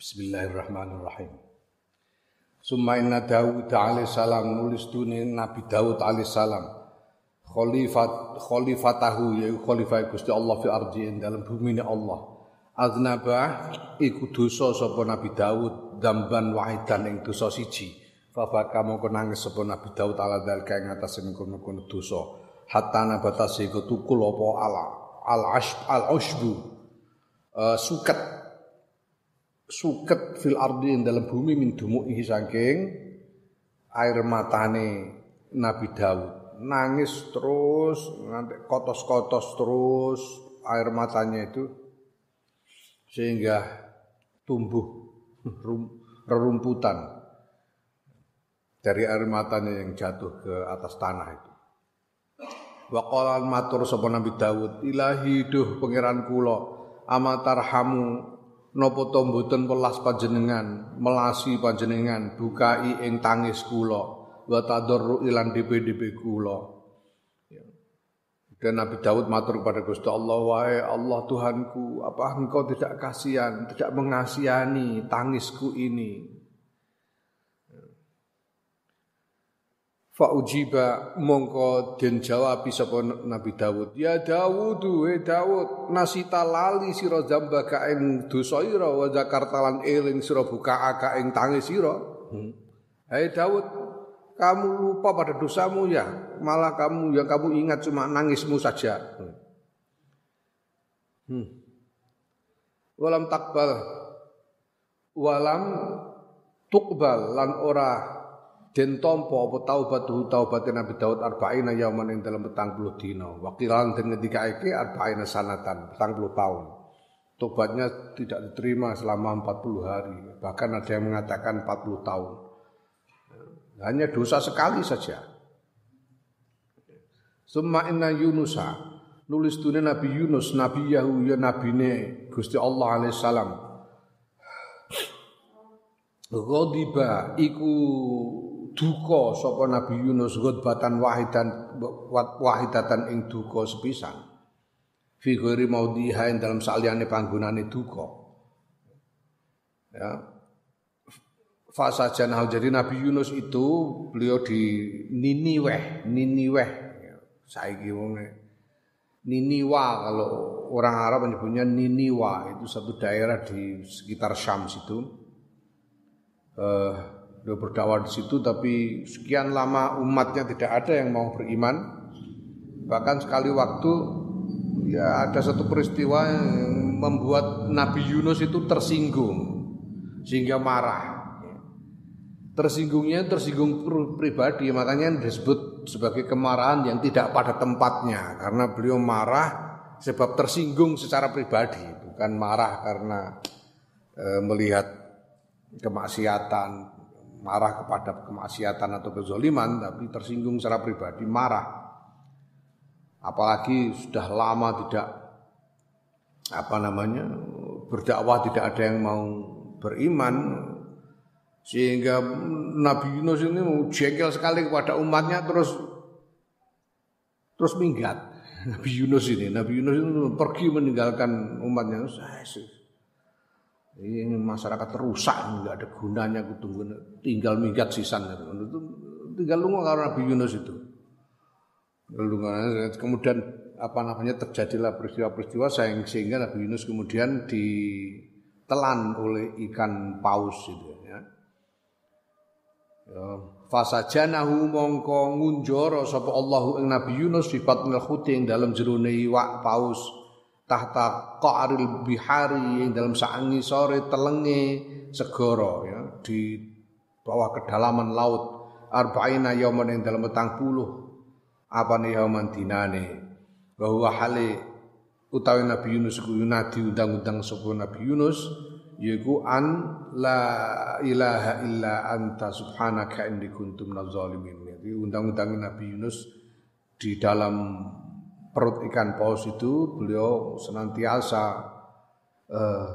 Bismillahirrahmanirrahim. Summa inna Dawud alaihi salam nulis dunia Nabi Dawud alaihi salam khalifat khalifatahu ya khalifah Gusti Allah fi ardi dalam bumi Allah. Aznaba iku dosa sapa Nabi Dawud damban wahidan ing dosa siji. Fa baka mongko nangis sapa Nabi Dawud ala dalika ing atas kono-kono dosa. Hatta nabatasi iku tukul apa ala al ashb al ushbu uh, suket suket fil ardi dalam bumi min dumuihi saking air matane Nabi Daud nangis terus nanti kotos-kotos terus air matanya itu sehingga tumbuh rerumputan dari air matanya yang jatuh ke atas tanah itu. Wa matur sapa Nabi Daud, ilahi duh pangeran kula amatarhamu napa to mboten welas panjenengan melasi panjenengan bukai ing tangis kula wa tadarru ilan DPDP kula ya. dan Nabi Daud matur kepada Gusti Allah wahai Allah Tuhanku apa engkau tidak kasihan tidak mengasihani tangisku ini Fa ujiba mongko den jawab sapa Nabi Dawud. Ya Dawud, he Dawud, nasita lali sira zamba ka ing dosa ira wa zakarta lan eling sira buka ka ing tangis sira. Hmm. Hai Dawud, kamu lupa pada dosamu ya, malah kamu yang kamu ingat cuma nangismu saja. Hmm. hmm. Walam takbal walam tukbal lan ora den tampa apa taubatu taubat Nabi Daud arba'ina yauman ing dalam petang puluh dina. Wakilan den ngendikaake arba'ina sanatan petang puluh tahun tobatnya tidak diterima selama 40 hari. Bahkan ada yang mengatakan 40 tahun hanya dosa sekali saja. Summa inna Yunusa nulis dunia Nabi Yunus Nabi Yahu ya nabine Gusti Allah alaihi salam. Ghadiba iku duka sapa Nabi Yunus ghadbatan wahidan wahidatan ing duka sepisan. Fi ghairi maudhiha dalam saliyane panggonane duka. Ya. Fasa janah jadi Nabi Yunus itu beliau di Niniweh Niniweh ya, saiki wong Niniwa kalau orang Arab menyebutnya Niniwa itu satu daerah di sekitar Syam situ uh, beliau berdakwah di situ tapi sekian lama umatnya tidak ada yang mau beriman. Bahkan sekali waktu ya ada satu peristiwa yang membuat Nabi Yunus itu tersinggung sehingga marah. Tersinggungnya tersinggung pribadi makanya disebut sebagai kemarahan yang tidak pada tempatnya. Karena beliau marah sebab tersinggung secara pribadi bukan marah karena e, melihat kemaksiatan marah kepada kemaksiatan atau kezoliman tapi tersinggung secara pribadi marah. Apalagi sudah lama tidak apa namanya berdakwah tidak ada yang mau beriman sehingga Nabi Yunus ini jengkel sekali kepada umatnya terus terus minggat. Nabi Yunus ini Nabi Yunus ini pergi meninggalkan umatnya ini masyarakat rusak nggak ada gunanya aku tunggu tinggal minggat sisan itu. Tinggal lunga karena Nabi Yunus itu. Kemudian apa namanya terjadilah peristiwa-peristiwa sehingga Nabi Yunus kemudian ditelan oleh ikan paus itu ya. ya fasajanahu mongko ngunjoro sapa Allahu ing Nabi Yunus sifat khuti ing dalam jerone iwak paus tahta qa'ril bihari yang dalam saangi sore telenge segoro ya di bawah kedalaman laut. Arba'ina yauman yang dalam petang puluh apa nih yauman dinane? Bahwa hale utawi Nabi Yunus ku yunadi undang-undang sapa Nabi Yunus yaiku an la ilaha illa anta subhanaka inni kuntum minaz Jadi undang-undang Nabi Yunus di dalam perut ikan paus itu beliau senantiasa uh,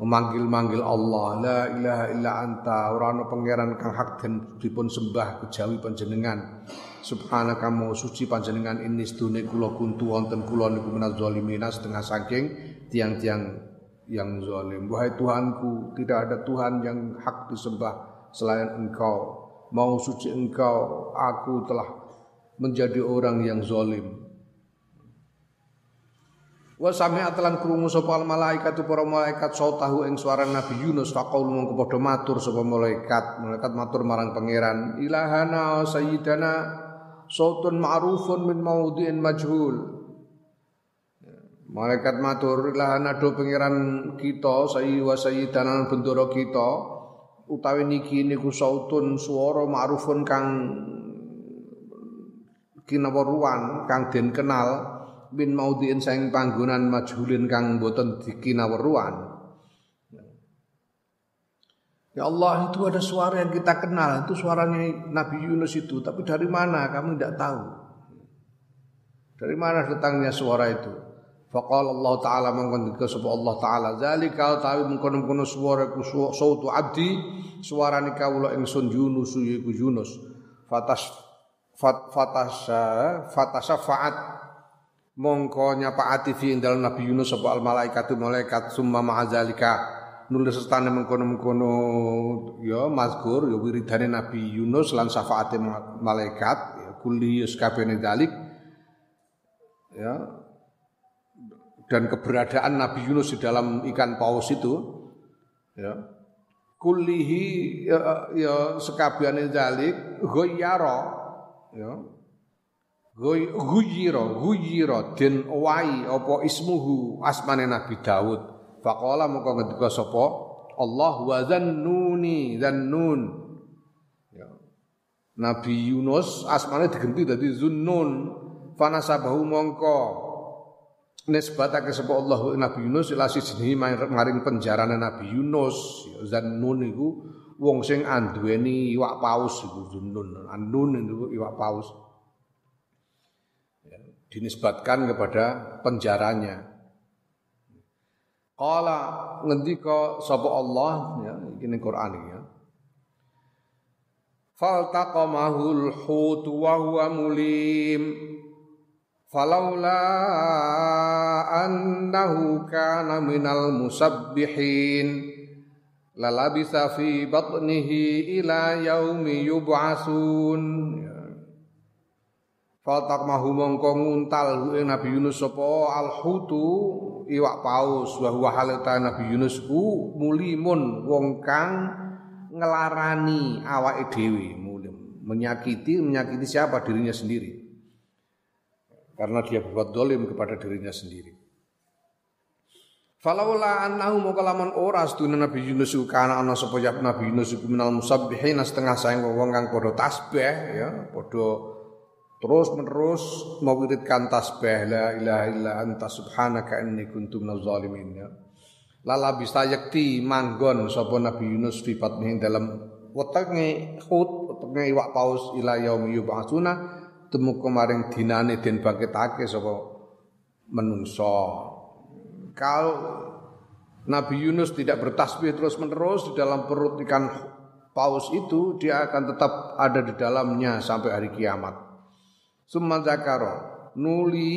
memanggil-manggil Allah la ilaha illa anta ora ana pangeran kang hak den dipun sembah kejawi panjenengan subhanaka mau suci panjenengan ini sedune kula kuntu wonten kula niku minaz zalimina setengah saking tiang-tiang yang zalim. Wahai Tuhanku, tidak ada Tuhan yang hak disembah selain Engkau. Mau suci Engkau, aku telah menjadi orang yang zalim. Wa sami'at lan krungu sapa malaikat para malaikat sautahu ing suara Nabi Yunus faqaul mongko padha matur sapa malaikat. Malaikat matur marang pangeran ilahana sayyidana sautun ma'rufun min maudhi'in majhul. Malaikat matur lahana do pangeran kita sayi wa sayyidanan bendoro kita utawi niki niku sautun swara ma'rufun kang kinaweruan kang den kenal bin maudhiin saing panggonan majhulin kang boten dikinaweruan. Ya Allah itu ada suara yang kita kenal. Itu suaranya Nabi Yunus itu. Tapi dari mana? Kami tidak tahu. Dari mana datangnya suara itu? Faqala Allah Ta'ala mengkondika sapa Allah Ta'ala. Zalika tawi mengkono-kono suara ku sautu abdi Suarani kawula ingsun Yunus yiku Yunus. Fatas fat, fatas fatasafa'at mongko nyapaati fi dalam Nabi Yunus sapa al malaikatu malaikat summa ma'azalika nulis setane mengkono-mengkono ya mazkur ya wiridane Nabi Yunus lan syafaate malaikat ya kulli yuskabene dalik ya. Dan keberadaan Nabi Yunus di dalam ikan paus itu ya. Kullihi ya, ya sekabiane zalik ghayyara ya ghayyira ghayyira den wai apa ismuhu asmane Nabi Daud faqala moko ngendika sapa? Allah wa dzannuni dzannun ya. Nabi Yunus asmane digenti dadi Zunnun. Fanasabahu mongko. Nisbatake sapa Allah Nabi Yunus ila sijine maring penjarane Nabi Yunus. Zannun iku wong sing anduweni iwak paus iku Zunnun. Annun itu iwak paus. ya, dinisbatkan kepada penjaranya. Qala ngendika sapa Allah? Ya ini Quran ya. Faltaqamahul hut wa huwa mulim. Falaula annahu kana minal musabbihin. Lalabisa fi batnihi ila yaumi yub'asun. Faltak mahu mongko nguntal ing Nabi Yunus sapa alhutu iwak paus wa huwa Nabi Yunus ku mulimun wong kang ngelarani awake dhewe mulim. Menyakiti menyakiti siapa? Dirinya sendiri. Karena dia berbuat dolim kepada dirinya sendiri. Falaula annahu mukalaman ora sedune Nabi Yunus kana ana sapa Nabi Yunus minal musabbihin setengah saing wong kang padha tasbih ya, padha terus menerus mewiridkan tasbih la ilaha illa anta subhanaka inni kuntu minaz zalimin ya. Lala bisa yakti manggon sapa Nabi Yunus fi batnih dalam wetenge hut wetenge iwak paus ila yaumi yub'atsuna temu kemarin dinane den bangkitake sapa menungso. Kalau Nabi Yunus tidak bertasbih terus-menerus di dalam perut ikan paus itu, dia akan tetap ada di dalamnya sampai hari kiamat. Summa zakaro nuli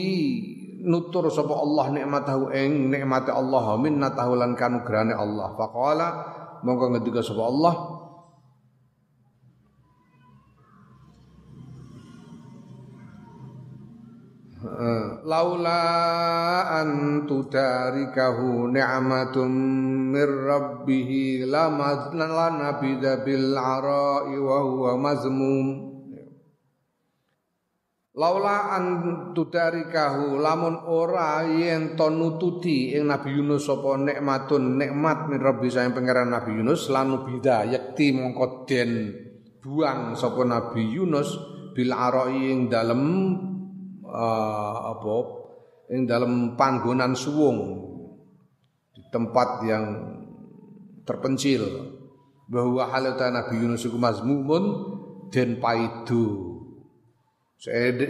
nutur sapa Allah nikmatahu ing nikmate Allah minnatahu lan kanugrahane Allah. Faqala monggo ngendika sapa Allah. Laula an tudarikahu ni'matum mir rabbih lama nabida bil ara'i wa huwa mazmum Laula an tudarikahu lamun ora yen to nututi ing Nabi Yunus apa nikmatun nikmat min Rabbi sayang pangeran Nabi Yunus lan bida yakti mongko den buang sapa Nabi Yunus bil ara'i ing dalem uh, apa ing dalam panggonan suwung di tempat yang terpencil. Bahwa halata Nabi Yunus itu mazmumun dan paidu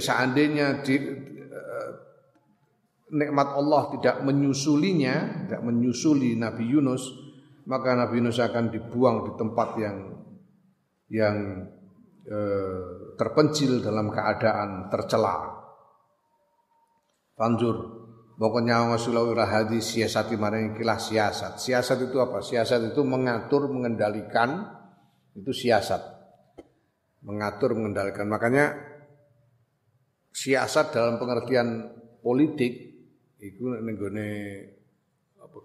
seandainya di, uh, nikmat Allah tidak menyusulinya tidak menyusuli Nabi Yunus maka Nabi Yunus akan dibuang di tempat yang yang uh, terpencil dalam keadaan tercela Fanzur Pokoknya ngasulau hadi siasati maring kilah siasat. Siasat itu apa? Siasat itu mengatur, mengendalikan. Itu siasat. Mengatur, mengendalikan. Makanya siasat dalam pengertian politik itu nenggone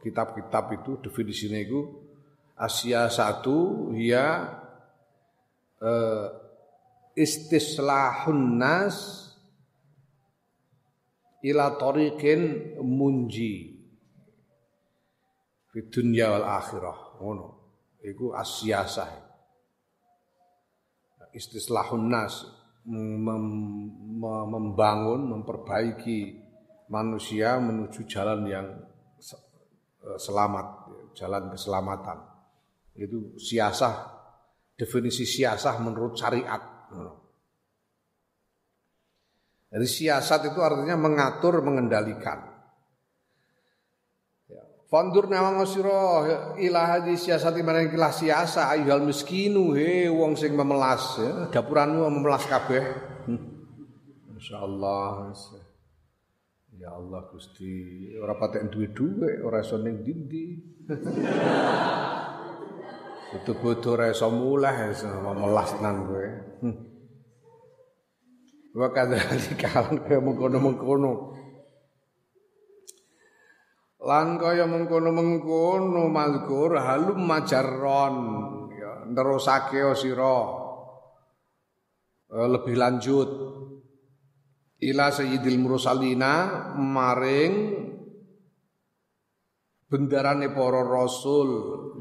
kitab-kitab itu definisinya itu Asia satu ya eh, istislahun nas ila tariqin munji fi dunya wal akhirah ngono. Iku asyasah. Istislahun nas mem, membangun memperbaiki manusia menuju jalan yang eh, selamat jalan keselamatan itu siasah definisi siasah menurut syariat jadi siasat itu artinya mengatur, mengendalikan. Ya. Fandur nama ngosiro ilah di siasat mana ilah siasa ayuhal miskinu he wong sing memelas ya. dapuranmu memelas kabeh. Hmm. Masya Allah. Ya Allah Gusti, ora patek duwe-duwe, ora iso ning dindi. Itu bodoh ora iso muleh, memelas nang kowe. Hmm. Wa kadzalika kaya mengkono-mengkono. Lan kaya mengkono-mengkono mazkur halum majarron ya nerusake sira. Eh, lebih lanjut. Ila sayyidil mursalina maring bendarane para rasul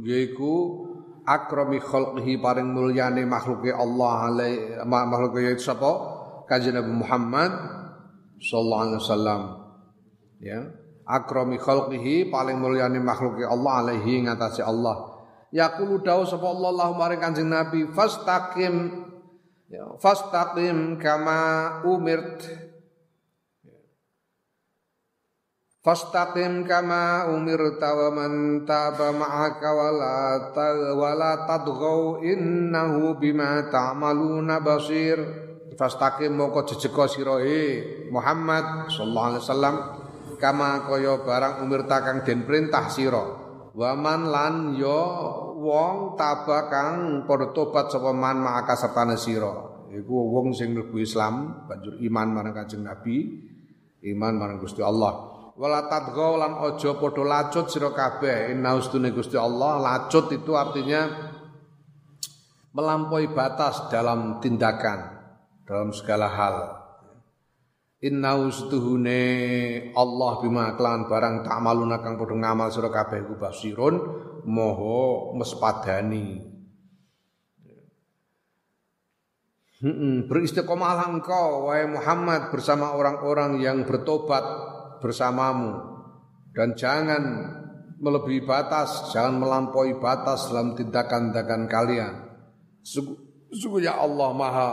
yaiku akrami khalqihi paring mulyane makhluke Allah alai makhluke sapa? Kanjeng Nabi Muhammad sallallahu alaihi wasallam. Ya akrami khalqihi paling mulyane makhluke Allah alaihi ngatasi Allah. Yaqulu dawu sapa Allah Allahumma maring kanjeng Nabi fastaqim. Ya fastaqim kama umirt. Fastaqim kama umirta wa man taba ma'aka wa la wa la tadghaw innahu bima ta'maluna basir. Fastaqim mongko jejeka sira Muhammad sallallahu alaihi wasallam kama kaya barang umir takang den perintah sira. Waman lan yo wong taba kang padha tobat sapa man maka sertane sira. Iku wong sing mlebu Islam banjur iman marang Kanjeng Nabi iman marang Gusti Allah. Wala tadghaw lan aja padha lacut sira kabeh. Inna ustune Gusti Allah lacut itu artinya melampaui batas dalam tindakan dalam segala hal. Inna ustuhune Allah bima kelawan barang tak maluna kang padha ngamal sira kabeh iku basirun moho mespadani. Hmm, beristiqomahlah engkau wahai Muhammad bersama orang-orang yang bertobat bersamamu dan jangan melebihi batas, jangan melampaui batas dalam tindakan-tindakan kalian. Sungguhnya Allah Maha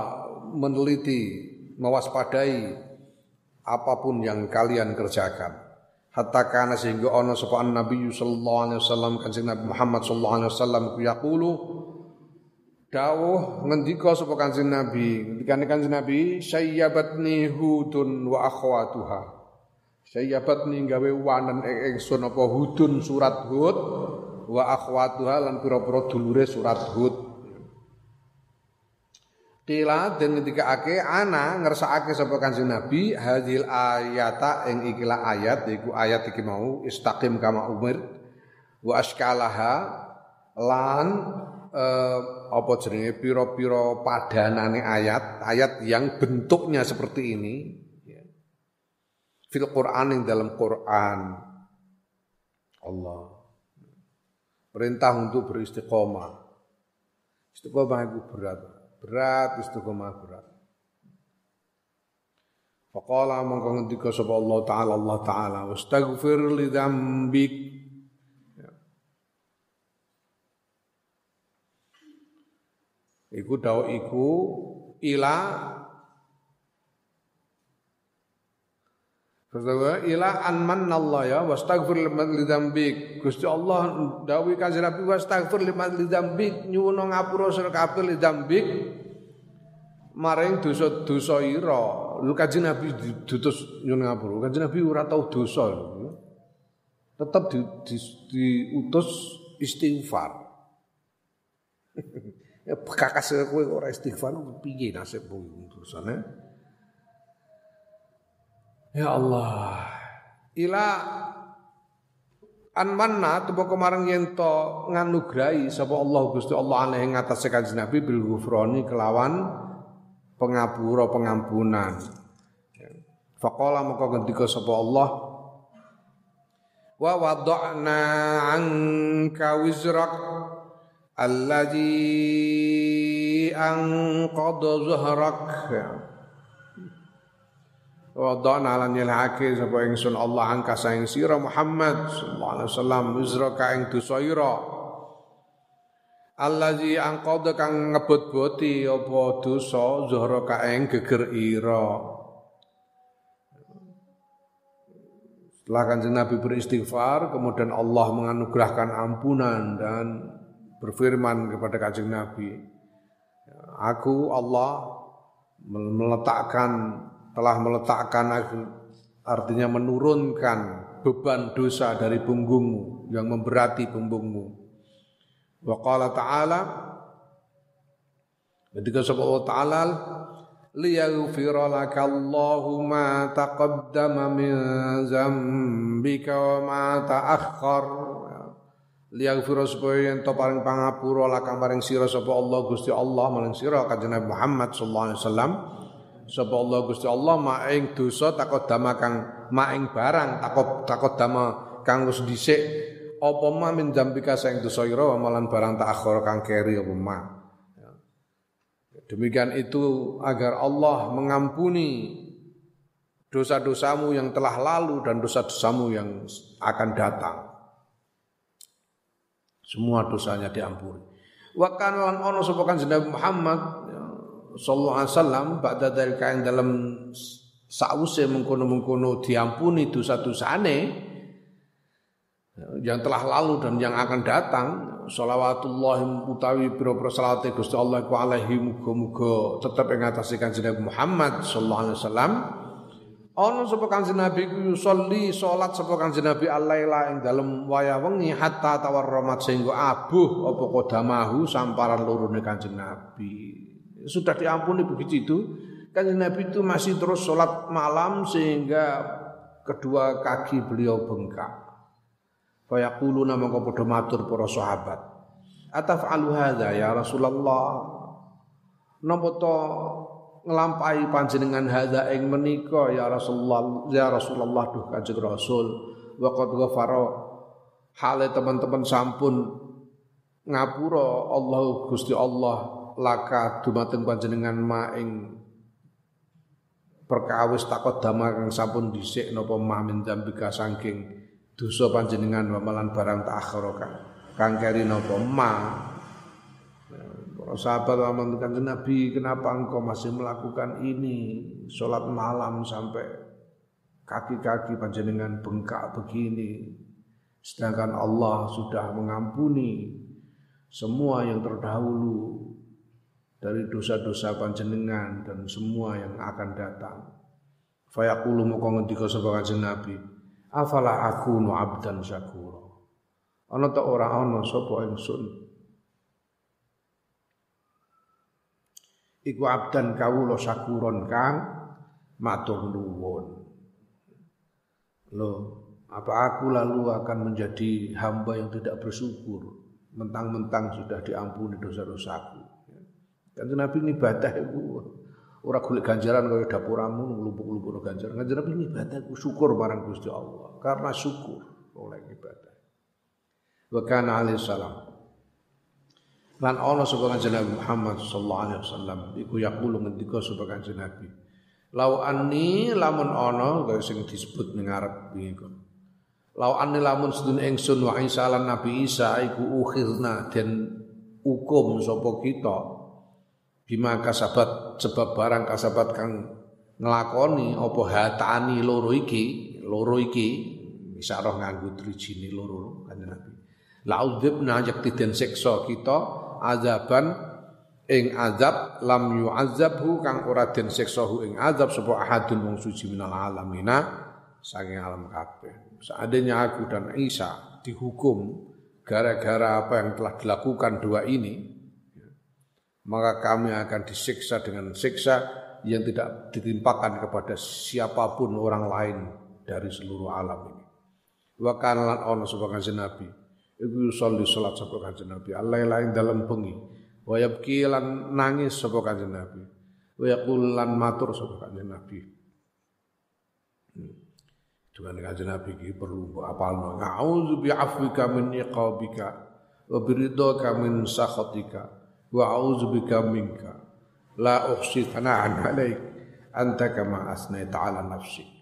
meneliti, mewaspadai apa pun yang kalian kerjakan. Hatta kana sehingga ana sapa Nabi sallallahu alaihi wasallam kanjeng Nabi Muhammad sallallahu alaihi wasallam yaqulu dawuh ngendika sapa kanjeng Nabi? Ngendikane kanjeng Nabi sayyabatni hudun wa akhwatuha. Sayyabatni gawe wanen ingsun apa hudun surat hud wa akhwatuha lan pira-pira dulure surat hud Kila dan ketika ake ana ngersakake sapa Kanjeng Nabi hadil ayata ing ikilah ayat iku ayat iki mau istaqim kama umir wa askalaha lan eh, apa jenenge pira-pira padanane ayat ayat yang bentuknya seperti ini ya. fil Quran yang dalam Quran. Allah. Perintah untuk beristiqomah. Istiqomah itu berat berat istiqomah berat Faqala mongko ngendika sapa Allah taala Allah taala wastaghfir li dzambik ya. Iku dawa iku ila Kedua ila an Allah ya wastaghfir liman lidzambik. Gusti Allah dawuh kanjeng Nabi wastaghfir liman lidzambik nyuwun ngapura sira kabeh lidzambik maring dosa-dosa ira. Lu kanjeng Nabi diutus nyun ngapura. Kanjeng Nabi ora tau dosa. Tetap di, di, diutus istighfar. ya kakas kowe ora istighfar piye nasibmu dosane? Ya Allah. Ila anmanna tuwa kemareng yen to nganugrahi sapa Allah Gusti Allah alaihi ngatasé kanjeng Nabi bil ghufrani kelawan pengapura pengampunan. Faqala maka ngendika sapa Allah wa wada'na anka wizrak alladzi anqadha zahrak Wadana lan nyelhake sapa ingsun Allah angka saing sira Muhammad sallallahu alaihi wasallam wizraka ing dosa ira. Allazi angqada kang ngebot-boti apa dosa zuhra ka ing geger ira. Setelah kanjeng Nabi beristighfar kemudian Allah menganugerahkan ampunan dan berfirman kepada kanjeng Nabi Aku Allah meletakkan telah meletakkan artinya menurunkan beban dosa dari punggungmu yang memberati punggungmu. Wa qala ta'ala ketika Allah ta'ala liyaghfira laka Allahu ma taqaddama min zambika wa ma ta'akhkhar liyaghfira supaya yen to paring pangapura lakang paring sira sapa Allah Gusti Allah maring sira kanjeng Muhammad sallallahu alaihi wasallam sapa Allah Gusti Allah maing dosa takut dama kang maing barang takut takut dama kang wis dhisik. Apa ma min dzambika sing dosa ira malan barang tak akhir kang keri apa ma? Ya. demikian itu agar Allah mengampuni dosa-dosamu yang telah lalu dan dosa-dosamu yang akan datang. Semua dosanya diampuni. Wa kana lan ana sapa kanjeng Muhammad sallallahu alaihi wasallam ba'da dalika ing dalam sause mengkono-mengkono diampuni dosa-dosane yang telah lalu dan yang akan datang sholawatullah utawi pira-pira salate Gusti Allah ku alaihi muga-muga tetep ing atase Kanjeng Muhammad sallallahu alaihi wasallam. Ana sapa Kanjeng Nabi ku yusolli salat sapa Kanjeng Nabi alaila ing dalem wayah wengi hatta tawarramat sehingga abuh apa kodamahu samparan lorone Kanjeng Nabi sudah diampuni begitu kan Nabi itu masih terus sholat malam sehingga kedua kaki beliau bengkak. Fayaqulu nama kau padha matur para sahabat. Ataf'alu hadza ya Rasulullah. Napa to nglampahi panjenengan hadza ing menika ya Rasulullah ya Rasulullah duh Kanjeng Rasul wa qad ghafara hale teman-teman sampun ngapura Allah Gusti Allah laka dumateng panjenengan maing perkawis takut dama kang sampun dhisik napa mah min dzambika saking dosa panjenengan wamalan barang tak akhir kang kang keri napa ma Para sahabat menentukan Nabi, kenapa engkau masih melakukan ini? Sholat malam sampai kaki-kaki panjenengan bengkak begini. Sedangkan Allah sudah mengampuni semua yang terdahulu dari dosa-dosa panjenengan dan semua yang akan datang. Fayaqulu moko ngendika sapa kanjeng Nabi, afala aku nu abdan syakura. Ana ta ora ana sapa ingsun Iku abdan kawula syakuron kang matur nuwun. Loh, apa aku lalu akan menjadi hamba yang tidak bersyukur mentang-mentang sudah diampuni dosa-dosaku. Kanjeng Nabi ini ibadah iku ora golek ganjaran kaya dapuramu nglumpuk-lumpuk ganjaran. Kanjeng Nabi ibadah iku syukur marang Gusti Allah. Karena syukur oleh ibadah. Wa kana alaihi salam. Lan ana sapa kanjeng Nabi Muhammad sallallahu alaihi wasallam iku yaqulu ngendika sapa kanjeng Nabi. Lau anni lamun ana kaya sing disebut ning ngarep iku. Lau anni lamun sedun ingsun wa Isa lan Nabi Isa iku ukhirna den hukum sapa kita bima kasabat sebab barang kasabat kang nglakoni apa hatani loro iki loro iki isyarah nganggo trijine loro kanjeng Nabi la udzibna yakti den siksa kita azaban ing azab lam yu'azzabhu kang ora den siksahu ing azab sapa ahadun wong suci minal alamina saking alam kabeh. Seandainya aku dan Isa dihukum gara-gara apa yang telah dilakukan dua ini, maka kami akan disiksa dengan siksa yang tidak ditimpakan kepada siapa pun orang lain dari seluruh alam ini. Wa kana lan ana sapa kanjeng Nabi. Iku yusolli salat sapa kanjeng Nabi. Allah lain dalam bengi. Wa yabki lan nangis sapa kanjeng Nabi. Wa yaqul lan matur sapa kanjeng Nabi. Dengan kanjeng Nabi iki perlu apalno. A'udzu bi'afwika min iqabika wa biridhaka min sakhatika wa a'udzu bika minka la uhsi thana'an 'alaik anta kama asnaita 'ala nafsik.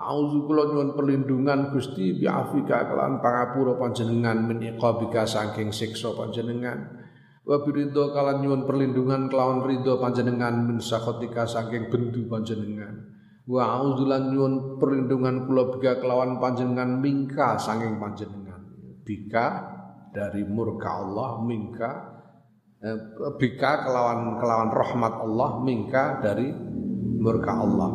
Auzu kula nyuwun perlindungan Gusti bi afika kelawan pangapura panjenengan min iqabika saking siksa panjenengan. Wa biridho kalawan nyuwun perlindungan kelawan ridho panjenengan min sakhatika saking bendu panjenengan. Wa auzu lan nyuwun perlindungan kula bika kelawan panjenengan mingka saking panjenengan. Bika dari murka Allah mingka bika kelawan kelawan rahmat Allah mingka dari murka Allah.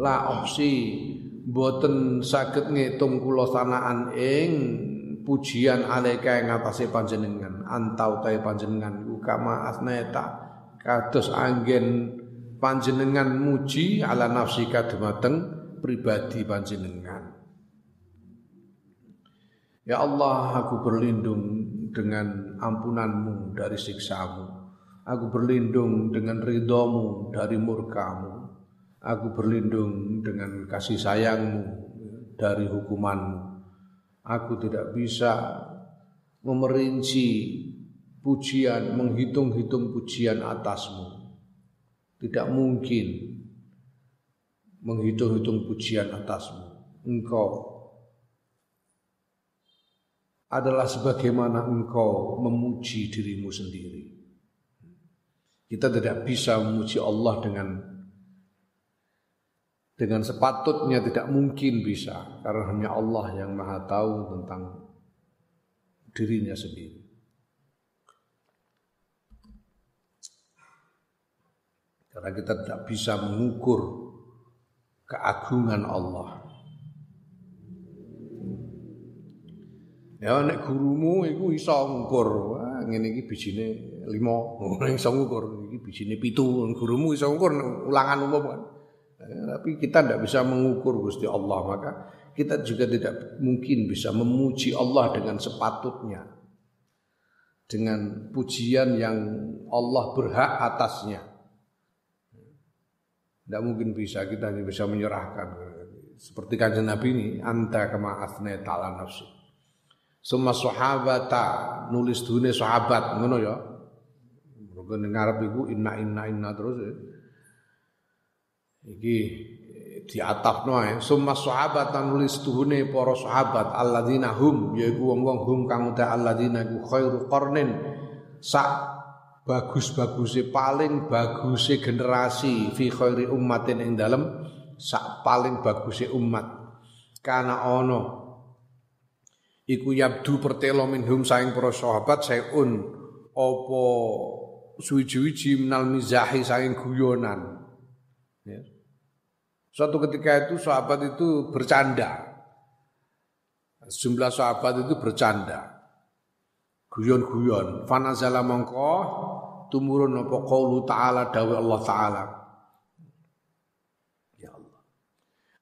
La opsi boten saged ngitung kula sanaan ing pujian alaika ing atase panjenengan. Antau tae panjenengan iku kama asneta kados anggen panjenengan muji ala nafsika dumateng pribadi panjenengan. Ya Allah aku berlindung dengan ampunanmu dari siksamu Aku berlindung dengan ridhomu dari murkamu Aku berlindung dengan kasih sayangmu dari hukumanmu. Aku tidak bisa memerinci pujian, menghitung-hitung pujian atasmu. Tidak mungkin menghitung-hitung pujian atasmu. Engkau adalah sebagaimana engkau memuji dirimu sendiri. Kita tidak bisa memuji Allah dengan dengan sepatutnya tidak mungkin bisa karena hanya Allah yang maha tahu tentang dirinya sendiri. Karena kita tidak bisa mengukur keagungan Allah. Ya nek gurumu iku iso ngukur, wah ngene iki bijine 5, iso ngukur iki bijine 7, gurumu iso ngukur ulangan umum kan. Tapi kita tidak bisa mengukur Gusti Allah maka kita juga tidak mungkin bisa memuji Allah dengan sepatutnya dengan pujian yang Allah berhak atasnya. Tidak mungkin bisa kita hanya bisa menyerahkan seperti kanjeng Nabi ini anta kama asna ta'ala. Semua sahabata nulis dunia sahabat ngono ya. Mungkin ngarep iku inna inna inna terus ya. Iki diatafno ae. Summa sahabat nulis tuhune para sahabat alladzina hum yaiku wong-wong hum kang uta alladzina iku khairu qarnin. Sak bagus-baguse paling baguse generasi fi khairi ummatin ing dalem sak paling baguse umat kana ono iku yabdu pertelo minhum saing para sahabat sayun apa suwi-wiji minal mizahi saing guyonan Ya. Suatu ketika itu sahabat itu bercanda. Sejumlah sahabat itu bercanda. Guyon-guyon. Fanazala mongko tumurun apa qaulu ta'ala dawe Allah taala. Ya Allah.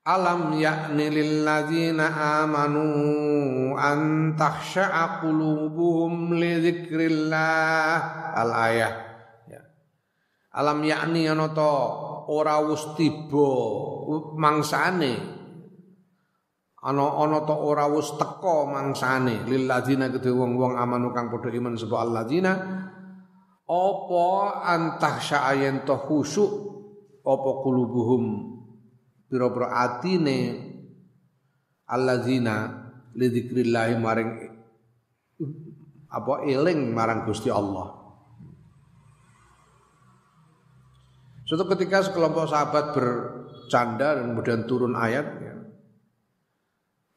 Alam ya'ni lil ladzina amanu an takhsha'a qulubuhum li dzikrillah. Al ayah. Ya. Alam yakni ana ora wis tiba mangsane ana ana ta ora wis teka mangsane lil ladzina kedhe wong-wong amanu kang padha iman sapa alladzina apa antah sa'ayen to khusyuk apa kulubuhum pira-pira atine alladzina lidzikrillah maring apa eling marang Gusti Allah Suatu ketika sekelompok sahabat bercanda dan kemudian turun ayat ya.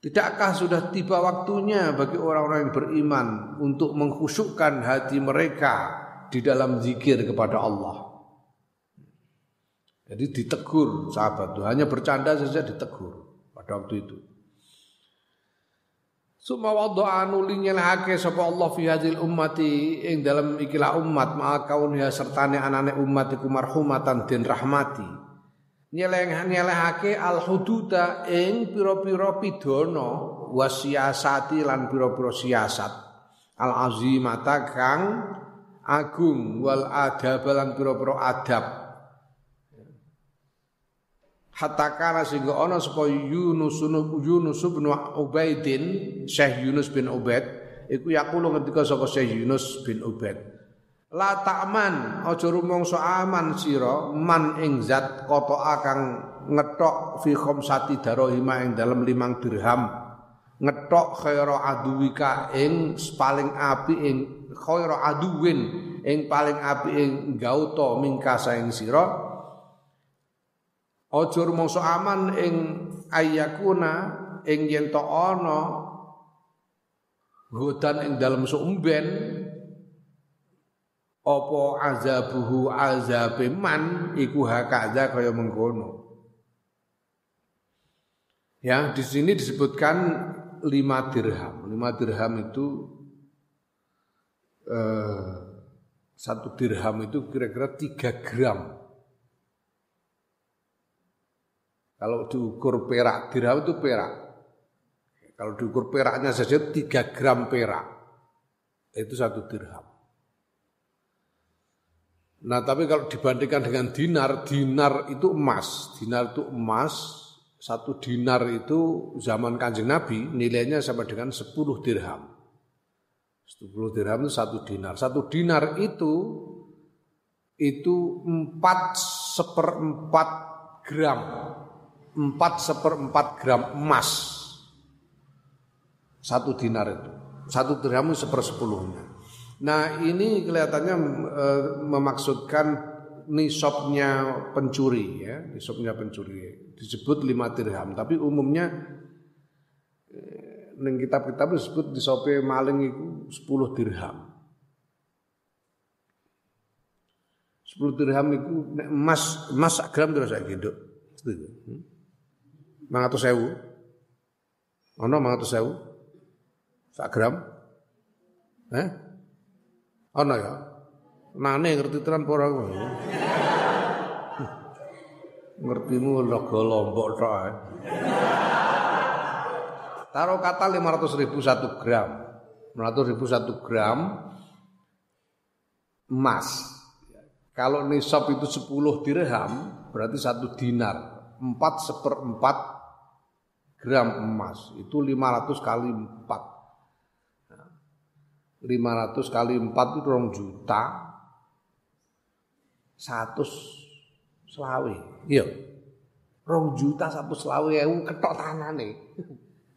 Tidakkah sudah tiba waktunya bagi orang-orang yang beriman untuk mengkhusyukkan hati mereka di dalam zikir kepada Allah? Jadi ditegur sahabat itu hanya bercanda saja ditegur pada waktu itu. Suma wadha'a nuli nyelahake sapa Allah fi hadhil ummati ing dalam ikilah umat ma kaun ya sertane anane umat iku marhumatan den rahmati. Nyeleh nyelehake al hududa ing pira-pira pidana wasiasati lan pira-pira siasat. Al azimata kang agung wal adab lan pira-pira adab hatta kana sehingga ana sapa Yunus Yunus bin Ubaidin Syekh Yunus bin Ubaid iku yaqulu ketika sapa Syekh Yunus bin Ubaid la ta'man aja rumangsa aman sira man ing zat kota akang ngetok fi khamsati darahima ing dalam limang dirham ngetok khaira aduwika ing paling api ing khaira aduwin ing paling api ing gauta mingkasa ing sira Aja rumangsa aman ing ayakuna ing yen to ana hudan ing dalem sumben apa azabuhu azabe man iku hakaza kaya mengkono. Ya, di sini disebutkan lima dirham. Lima dirham itu eh, satu dirham itu kira-kira tiga gram. Kalau diukur perak, dirham itu perak. Kalau diukur peraknya saja 3 gram perak. Itu satu dirham. Nah tapi kalau dibandingkan dengan dinar, dinar itu emas. Dinar itu emas, satu dinar itu zaman kanjeng Nabi nilainya sama dengan 10 dirham. 10 dirham itu satu dinar. Satu dinar itu itu empat seperempat gram 4 seperempat gram emas. Satu dinar itu. Satu dirham sepersepuluhnya. Nah ini kelihatannya e, memaksudkan nisabnya pencuri ya. Nisabnya pencuri. Disebut lima dirham tapi umumnya e, neng kitab-kitab disebut nisabe maling itu 10 dirham. 10 dirham itu emas emas gram terus saya gitu hmm? Mangatus sewu ono mangatus sewu sak gram? Eh ono ya? Nane ngerti tenan ora ngertimu logo lombok tok. Taruh kata 500 ribu satu gram. 500 ribu satu gram emas. Kalau nisab itu 10 dirham berarti satu dinar. 4 seperempat gram emas itu 500 kali 4 500 kali 4 itu rong juta. 100 selawe. Iya. Rong juta satu selawe ewu ketok tanah nih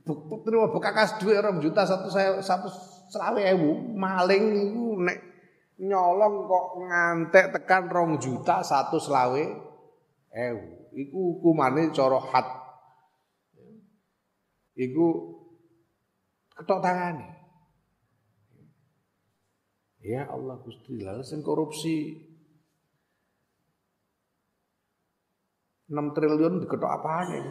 buk terima bekas duit rong juta satu satu selawe ewu. Maling itu nek nyolong kok ngantek tekan rong juta satu selawe ewu. Iku hukumane cara hat iku ketok tangane. Ya Allah Gusti, lalu korupsi 6 triliun diketok apaan ya?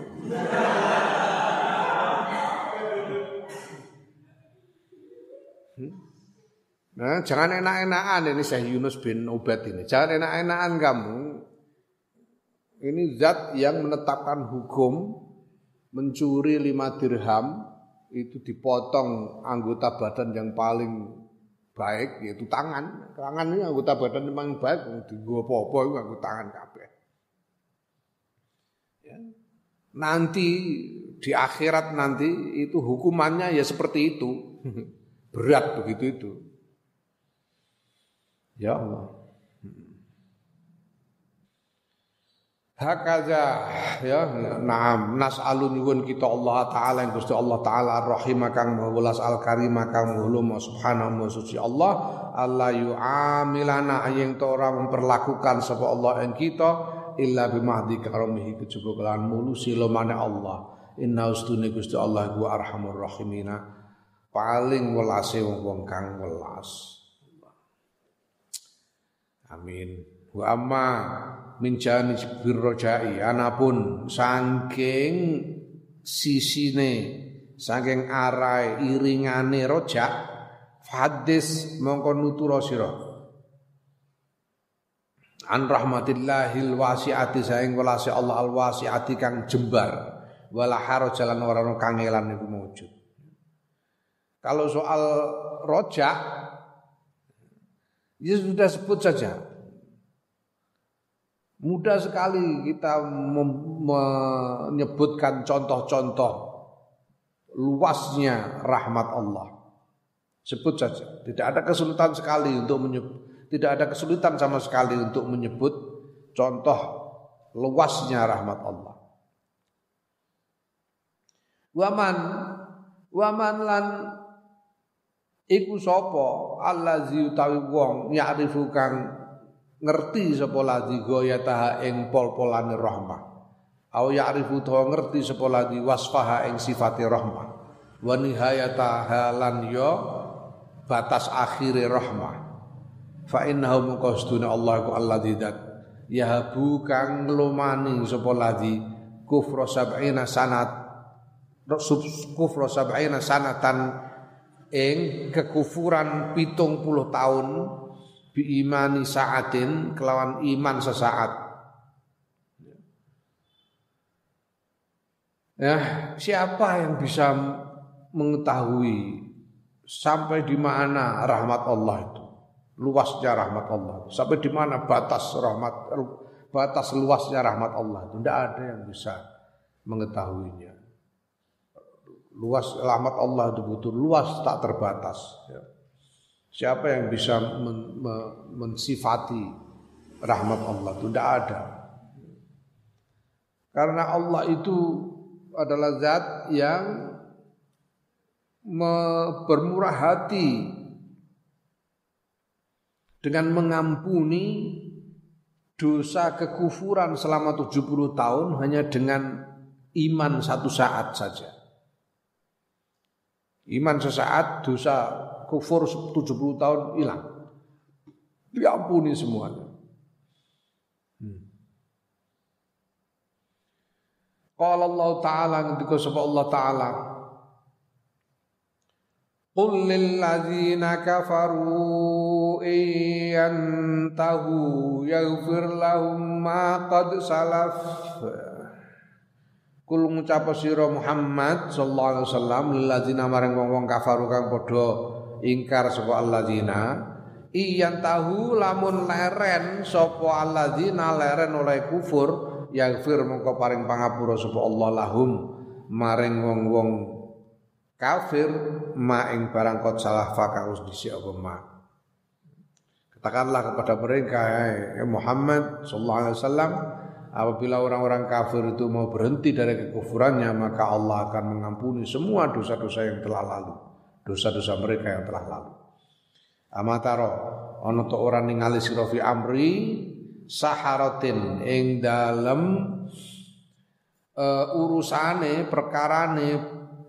Hmm? Nah, jangan enak-enakan ini Syekh Yunus bin Ubaid ini. Jangan enak-enakan kamu. Ini zat yang menetapkan hukum mencuri lima dirham itu dipotong anggota badan yang paling baik yaitu tangan. Tangan ini anggota badan yang paling baik di gua apa itu anggota tangan kabeh. Ya. Nanti di akhirat nanti itu hukumannya ya seperti itu. Berat begitu itu. Ya Allah. Hakaza ya naam nas'alu nyuwun kita Allah taala yang Gusti Allah taala ar-rahim kang welas al-karim kang ulum subhanahu wa suci Allah Allah yu'amilana yang to ora memperlakukan sapa Allah ing kita illa bimahdi karamihi kejaba kelan mulu silomane Allah. Inna ustune Gusti Allah ku arhamur rahimina. Paling welase wong-wong kang welas. Amin. Wa amma min jani birrojai anapun. Saking sisine saking arai iringane rojak hadis mongko nutura sira an rahmatillahil wasiati saing welase Allah al wasiati kang jembar. Wala harajalan ora ono kangelan niku mujud. Kalau soal rojak ya sudah sebut saja Mudah sekali kita menyebutkan contoh-contoh luasnya rahmat Allah. Sebut saja, tidak ada kesulitan sekali untuk menyebut, tidak ada kesulitan sama sekali untuk menyebut contoh luasnya rahmat Allah. Waman waman lan iku sapa allazi utawi wong ya'rifu kang ngerti sapa ladzi goyataha ing pol-polane rahmah. Au ya'rifu to ngerti sapa ladzi wasfaha ing sifate rahmah. Wa nihayata halan yo batas akhire rahmah. Fa innahu muqastuna Allah ku alladzi dat yahabu kang nglumani sapa ladzi kufra sab'ina sanat kufra sab'ina sanatan ing kekufuran pitung puluh tahun biimani saatin kelawan iman sesaat. Ya, siapa yang bisa mengetahui sampai di mana rahmat Allah itu? Luasnya rahmat Allah. Sampai di mana batas rahmat batas luasnya rahmat Allah itu? Tidak ada yang bisa mengetahuinya. Luas rahmat Allah itu butuh luas tak terbatas. Ya. Siapa yang bisa men, men, mensifati rahmat Allah itu tidak ada. Karena Allah itu adalah zat yang bermurah hati dengan mengampuni dosa kekufuran selama 70 tahun hanya dengan iman satu saat saja. Iman sesaat, dosa kufur 70 tahun hilang. Diampuni semuanya. Hmm. Qala Allah Ta'ala ketika sebab Allah Ta'ala Qul lil ladzina kafaru iyantahu yaghfir lahum ma qad salaf Kul ngucap sira Muhammad sallallahu alaihi wasallam lil ladzina maring wong-wong kafaru kang padha ingkar sapa alladzina iyan tahu lamun leren sapa alladzina leren oleh kufur yaghfir mongko paring pangapura sapa Allah lahum maring wong-wong kafir ma ing barang kot salah fakaus disi apa ma. Katakanlah kepada mereka ya Muhammad sallallahu alaihi wasallam apabila orang-orang kafir itu mau berhenti dari kekufurannya maka Allah akan mengampuni semua dosa-dosa yang telah lalu dosa-dosa mereka yang telah lalu. Amataro ana to ora ningali sira fi amri saharatin ing dalem uh, urusane perkarane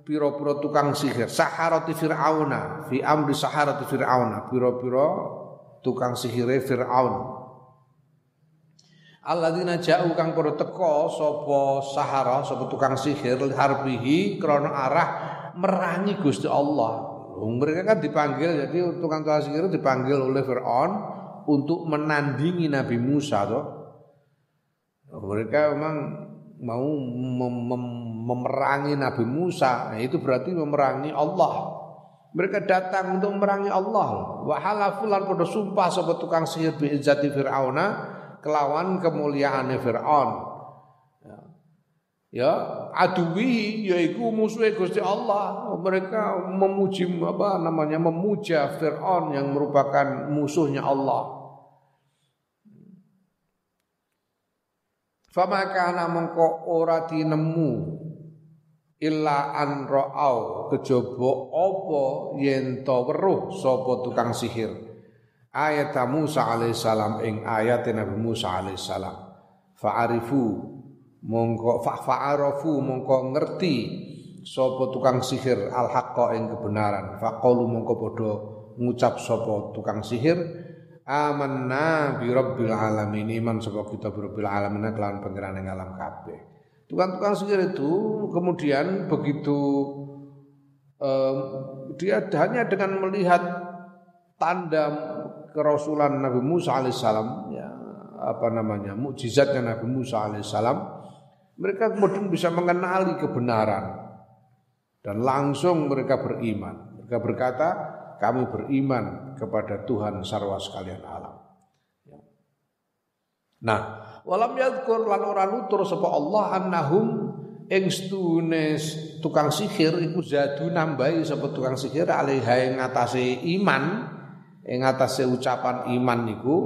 pira-pira tukang sihir saharati fir'auna fi amri saharati fir'auna pira-pira tukang sihire fir'aun Alladzina ja'u kang padha teka sapa sahara sapa tukang sihir harbihi krana arah merangi Gusti Allah. Mereka kan dipanggil jadi tukang tukang sihir dipanggil oleh Fir'aun untuk menandingi Nabi Musa toh. Mereka memang mau mem mem memerangi Nabi Musa, nah, itu berarti memerangi Allah. Mereka datang untuk memerangi Allah. Wa halafulan pada sumpah sobat tukang sihir bi Fir'auna kelawan kemuliaan Fir'aun. Ya. Aduwi yaiku musuhe Gusti Allah. Mereka memuji apa namanya memuja Firaun yang merupakan musuhnya Allah. Fama kana mengko ora dinemu illa an ra'au kejaba apa yen weruh sapa tukang sihir ayat Musa alaihissalam ing ayat Nabi Musa alaihissalam fa'arifu mongko fa'arafu mongko ngerti sapa tukang sihir al haqqa ing kebenaran. Faqalu mongko padha ngucap sapa tukang sihir amanna bi rabbil alamin. Iman sapa kita bi rabbil alamin kelawan pangeran ing alam kabeh. Tukang-tukang sihir itu kemudian begitu um, dia hanya dengan melihat tanda kerasulan Nabi Musa alaihissalam ya apa namanya mukjizatnya Nabi Musa alaihissalam mereka kemudian bisa mengenali kebenaran. Dan langsung mereka beriman. Mereka berkata kami beriman kepada Tuhan sarwa sekalian alam. Ya. nah walam yadkur lan ora nutur sapa Allah annahum ing tukang sihir iku zadu nambahi sapa tukang sihir alaiha ing ngatasé iman ing ngatasé ucapan iman niku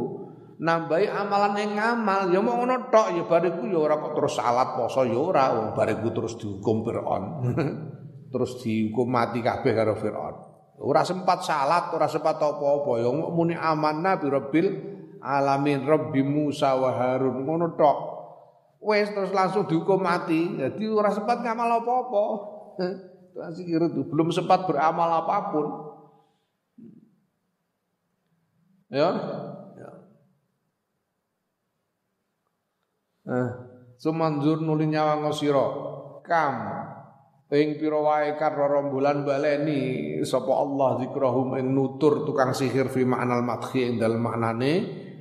nambahi amalan ing ngamal ya mau ngono tok ya bariku ya ora kok terus salat poso ya ora wong bariku terus dihukum Firaun terus dihukum mati kabeh karo Firaun ora sempat salat ora sempat apa-apa ya muni amanna bi rabbil alamin rabbi Musa wa Harun ngono tok wes terus langsung dihukum mati. Jadi orang sempat ngamal apa-apa. Belum sempat beramal apa pun. Ya. ya. Eh, sumanzur nuli nyawa ngosiro kam ing pira wae karo rombulan baleni sapa Allah zikrahum ing nutur tukang sihir fi ma'nal madhi ing dalem maknane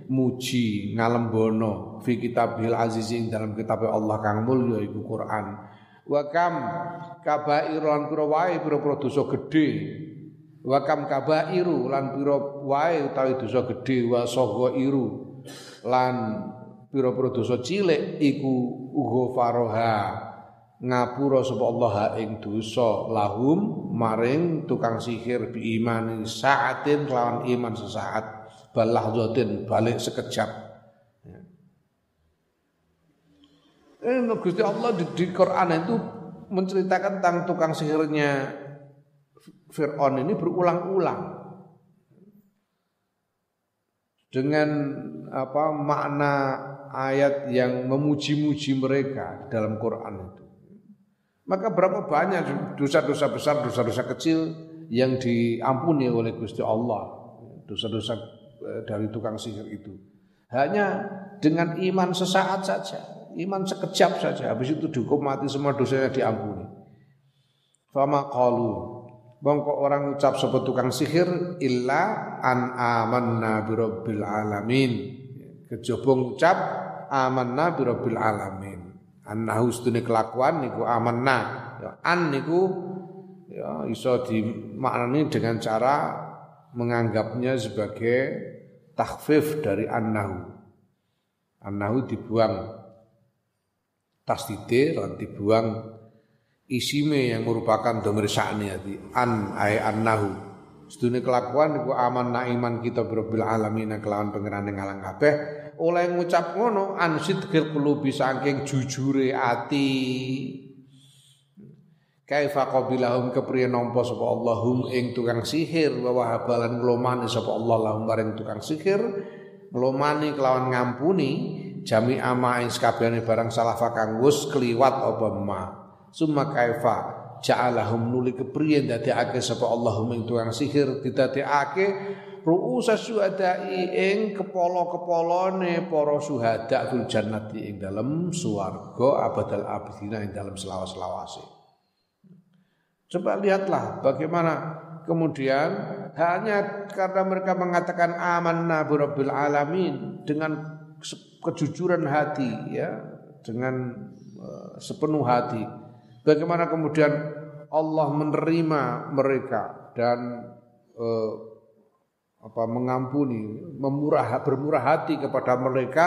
muji ngalembono fi kitabil aziz ing dalam kitab Allah kang mulya iku Quran wa kam kabair lan pira wae pira-pira dosa gedhe wa kam kabairu lan pira wae utawi dosa gedhe wa iru lan pira-pira dosa cilik iku faroha ngapura sapa Allah ing dosa lahum maring tukang sihir bi imani saatin lawan iman sesaat balah zotin balik sekejap. Ya. Eh, Gusti Allah di, di Quran itu menceritakan tentang tukang sihirnya Fir'aun ini berulang-ulang dengan apa makna ayat yang memuji-muji mereka dalam Quran itu. Maka berapa banyak dosa-dosa besar, dosa-dosa kecil yang diampuni oleh Gusti Allah. Dosa-dosa Eh, dari tukang sihir itu. Hanya dengan iman sesaat saja, iman sekejap saja, habis itu dihukum mati semua dosanya diampuni. Fama qalu Bangko orang ucap sebut tukang sihir illa an amanna birabbil alamin. Kejobong ucap amanna birabbil alamin. Annahu stune kelakuan niku amanna. Ya, an niku ya iso dimaknani dengan cara menganggapnya sebagai takhfif dari annahu. Annahu dibuang tasdide dan dibuang isime yang merupakan domir sya'ni ati an ay annahu. Sedune kelakuan iku aman iman kita berbil alamin kelawan pangeran ing alang kabeh. Oleh ngucap ngono an sidqil qulubi saking jujure ati. Kaifa qabilahum kepriye nampa sapa Allahum ing tukang sihir wa wahabalan nglomani sapa Allah lahum maring tukang sihir. Nglomani kelawan ngampuni jami ama ing barang salah kang wis kliwat apa ma summa kaifa ja'alahum nuli kepriye ndadekake sapa Allahum ing tukang sihir didadekake ru'usa syuhada'i ing kepala-kepalane para syuhada fil jannati ing dalem swarga abadal abidina ing dalem selawas-lawase Coba lihatlah bagaimana kemudian hanya karena mereka mengatakan amanna birabbil alamin dengan kejujuran hati ya dengan uh, sepenuh hati bagaimana kemudian Allah menerima mereka dan uh, apa mengampuni memurah bermurah hati kepada mereka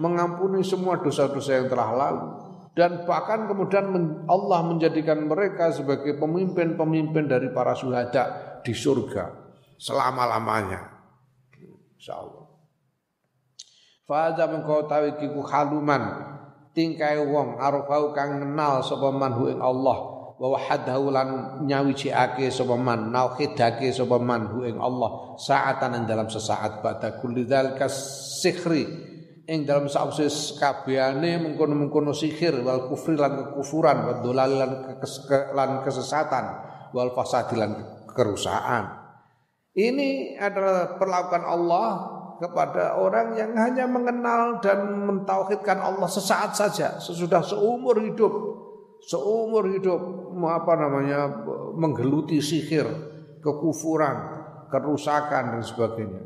mengampuni semua dosa-dosa yang telah lalu dan bahkan kemudian Allah menjadikan mereka sebagai pemimpin-pemimpin dari para syuhada di surga selama-lamanya. Insyaallah. Fa'adha mengkau tahu kiku haluman tingkai wong arfau kang kenal sapa manhu ing Allah. Wa wahadahu lan nyawiciake sapa man nauhidake sapa manhu ing Allah. Saatan dalam sesaat pada kulli dzalika sikhri. Ing dalam sausis kabehane mengkono-mengkono sihir wal kufri lan kekufuran wa dolal lan, lan kesesatan wal fasad lan kerusakan. Ini adalah perlakuan Allah kepada orang yang hanya mengenal dan mentauhidkan Allah sesaat saja sesudah seumur hidup. Seumur hidup apa namanya menggeluti sihir kekufuran kerusakan dan sebagainya.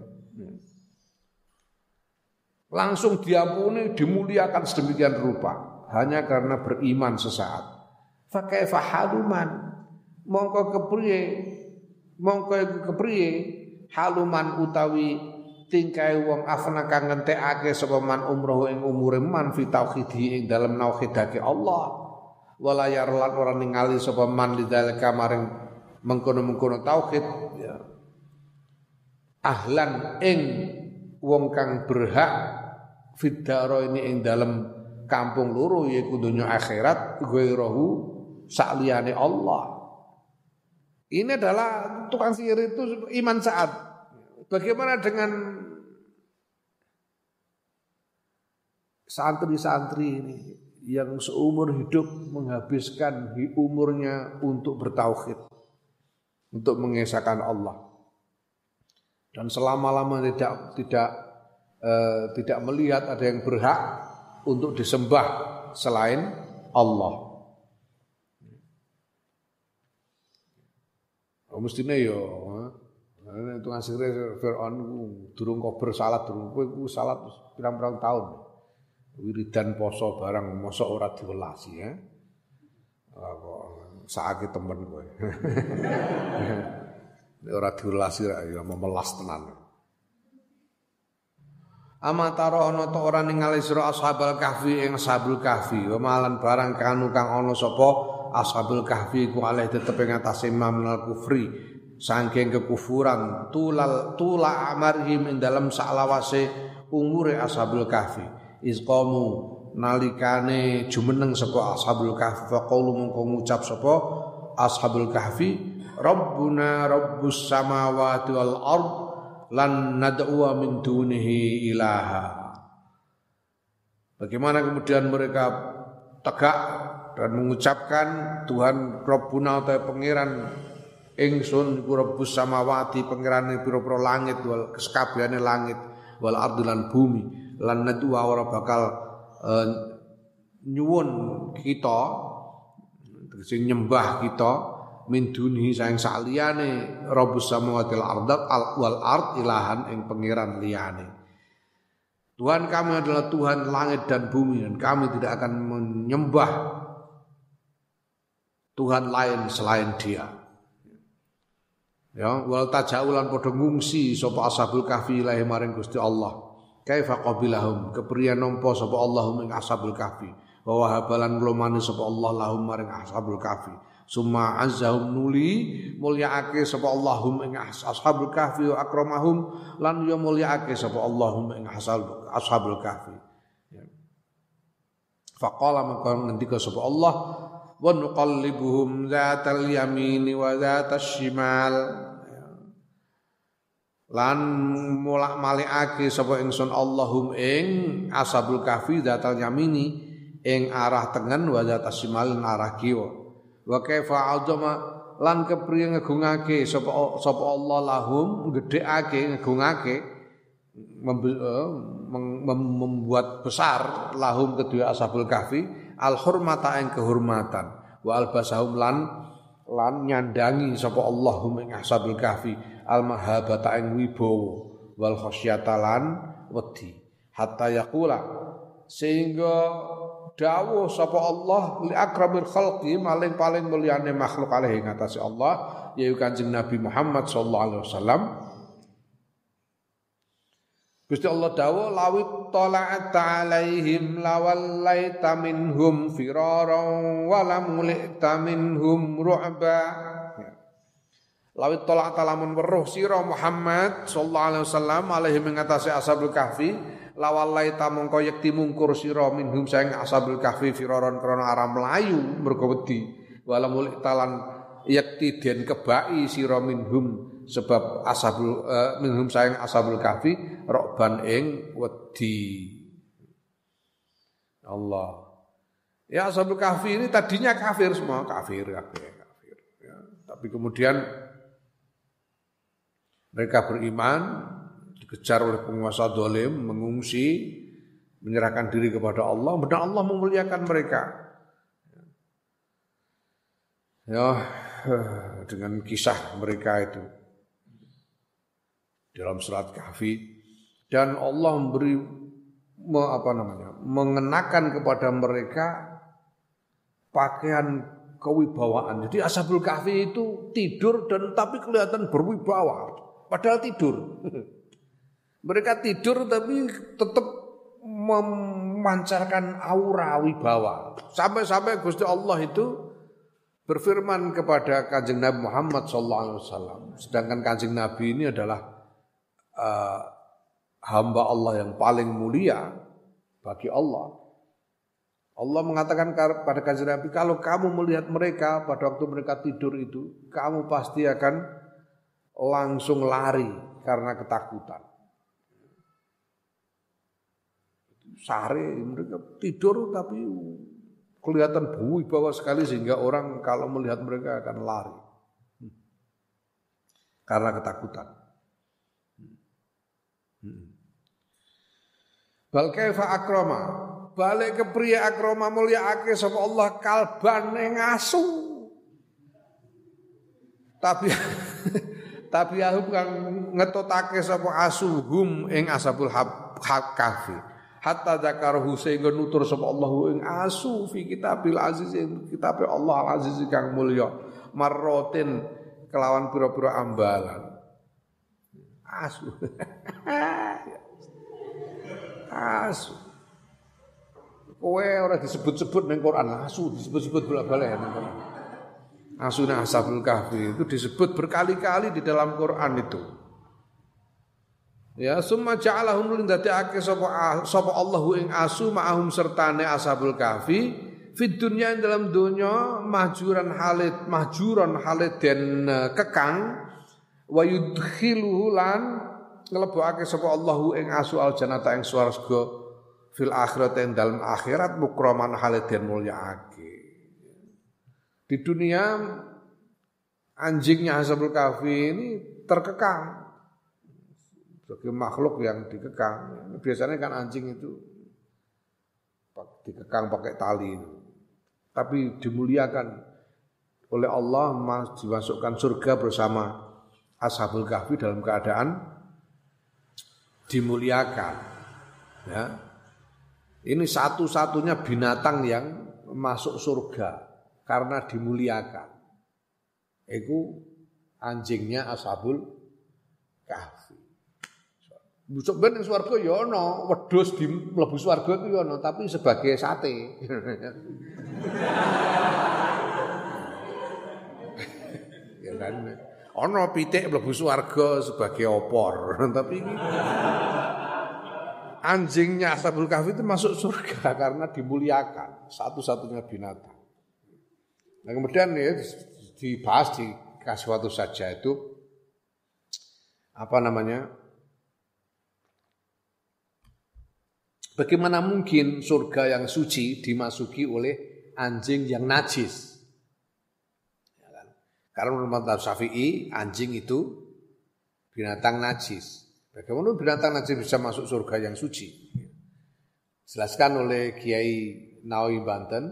Langsung diampuni dimuliakan sedemikian rupa hanya karena beriman sesaat. Fakaifa haluman? Mongko kepriye? Mongko kepriye haluman utawi tingkai wong afna kang ngentekake sapa man umroh ing umure man fi tauhidi ing dalem nauhidake Allah. Wala yarlan ora ningali sapa man lidzalika maring mengkono-mengkono tauhid. Ya. ahlan ing wong kang berhak fidaro ini ing dalem kampung loro yaiku dunya akhirat ghairahu sakliyane Allah. Ini adalah tukang sihir itu iman saat Bagaimana dengan santri-santri ini yang seumur hidup menghabiskan umurnya untuk bertauhid, untuk mengesahkan Allah. Dan selama-lama tidak tidak eh, tidak melihat ada yang berhak untuk disembah selain Allah. Oh, mestinya yo Nah, itu ngasih Fir'aun durung kober salat durung kowe ku salat pirang-pirang tahun. Wiridan poso barang mosok ora diwelasi ya. Kok sakit temen kowe. ora diwelasi ya memelas tenan. Ama taro ana ta ora ningali sira ashabul kahfi ing ashabul kahfi wa malan barang kanu kang ana sapa ashabul kahfi ku alih tetep ing atase mamnal kufri saking kekufuran tulal tula amarhim ing dalam salawase umure ashabul kahfi. Izqamu nalikane jumeneng sapa ashabul kahfi faqulu mongko ngucap sapa ashabul kahfi rabbuna rabbus samawati wal ard lan nad'u min dunihi ilaha. Bagaimana kemudian mereka tegak dan mengucapkan Tuhan Rabbuna atau pangeran ingsun iku rebus samawati pangerane pira-pira langit wal sekabehane langit wal ardi lan bumi lan nadua ora bakal uh, nyuwun kita sing nyembah kita min dunhi saing saliyane rabbus samawati wal ardat wal ard ilahan ing pangeran liyane Tuhan kami adalah Tuhan langit dan bumi dan kami tidak akan menyembah Tuhan lain selain Dia. Ya, wal tajaulan padha ngungsi sapa ashabul kahfi ilahi maring Gusti Allah. Kaifa qabilahum kepriye nampa sapa Allah ing ashabul kahfi. Wa wahabalan nglomani sapa Allah lahum maring ashabul kahfi. Summa azzahum nuli mulyaake sapa Allahum ing ashabul kahfi wa akramahum lan ya mulyaake sapa Allahum ing ashabul kahfi. Ya. Faqala maka ngendika sapa Allah wa nuqallibuhum dzatal yamini wa dzatas shimal. Lan mulak malikake sapa ingsun Allahum ing ashabul kahfi dzatal yamini ing arah tengen wa dzatas shimal arah kiwa. Wa kaifa azama lan kepriye ngegungake sapa sapa Allah lahum gedhekake ngegungake eh, membuat besar lahum kedua ashabul kahfi al hurmata ing kehormatan. Wa al basahum lan lan nyandangi sapa Allahum ing ashabul kahfi. Al mahabata ing wibawa. Wal khasyata lan wedi. Hatta yaqula. Sehingga dawuh sapa Allah li akramil khalqi maling paling mulyane makhluk alaihi ngatasi Allah yaiku Kanjeng Nabi Muhammad sallallahu alaihi wasallam Gusti Allah dawuh lawit tala'at alaihim lawallaita minhum firaran wa lam minhum ru'ba. Ya. Lawit tala'at lamun weruh sira Muhammad sallallahu alaihi wasallam alaihi mengatasi ashabul kahfi lawallaita mongko yekti mungkur sira minhum saing ashabul kahfi firaran krana arah melayu mergo wedi wala mulita lan yakti den kebai sira minhum sebab ashabul uh, minhum sayang ashabul kahfi rokban ing wedi Allah. Ya Ashabul Kahfi ini tadinya kafir semua, kafir, kafir, kafir. Ya, tapi kemudian mereka beriman, dikejar oleh penguasa dolim, mengungsi, menyerahkan diri kepada Allah, benar Allah memuliakan mereka. Ya, dengan kisah mereka itu dalam surat Kahfi dan Allah memberi me, apa namanya mengenakan kepada mereka pakaian kewibawaan. Jadi Ashabul Kahfi itu tidur dan tapi kelihatan berwibawa padahal tidur. mereka tidur tapi tetap memancarkan aura wibawa. Sampai-sampai Gusti Allah itu berfirman kepada kanjeng Nabi Muhammad SAW. Sedangkan kanjeng Nabi ini adalah uh, hamba Allah yang paling mulia bagi Allah. Allah mengatakan pada kanjeng Nabi, kalau kamu melihat mereka pada waktu mereka tidur itu, kamu pasti akan langsung lari karena ketakutan. Sare mereka tidur tapi kelihatan bawah sekali sehingga orang kalau melihat mereka akan lari karena ketakutan. Bal kaifa akrama balik ke pria akrama mulia ake sapa Allah kalban ing asu. Tapi tapi aku kang ngetotake sapa asu hum ing asabul hab kafi. Hatta zakarahu sehingga nutur sapa Allah ing asu fi kitabil aziz ing kitab Allah al aziz kang mulya marrotin kelawan pura-pura ambalan. Asu. asu. Kowe ora disebut-sebut ning Quran, asu disebut-sebut bolak-balik ning Quran. Asuna Ashabul Kahfi itu disebut berkali-kali di dalam Quran itu. Ya, summa ja'alahum lindadekake sapa sapa Allahu ing asu ma'ahum sertane Ashabul Kahfi fid dunya dalam dunya mahjuran halid mahjuran halid dan eh, kekang wa yudkhiluhu nglebokake sapa Allahu ing asu al jannata ing swarga fil akhirat ing dalam akhirat mukraman haliden mulyaake. Di dunia anjingnya Ashabul Kahfi ini terkekang sebagai makhluk yang dikekang. Biasanya kan anjing itu dikekang pakai tali. Tapi dimuliakan oleh Allah dimasukkan surga bersama Ashabul Kahfi dalam keadaan dimuliakan. Ya. Ini satu-satunya binatang yang masuk surga karena dimuliakan. Itu anjingnya Ashabul Kahfi. Busuk ben ning swarga ya ana, wedhus di mlebu swarga iku ya ana, tapi sebagai sate. ya kan. Ana pitik mlebu swarga sebagai opor, tapi anjingnya Ashabul Kahfi itu masuk surga karena dimuliakan, satu-satunya binatang. Nah kemudian ya dibahas di waktu saja itu apa namanya? Bagaimana mungkin surga yang suci dimasuki oleh anjing yang najis? Karena menurut mazhab Syafi'i anjing itu binatang najis. Bagaimana binatang najis bisa masuk surga yang suci? Jelaskan oleh Kiai Nawawi Banten.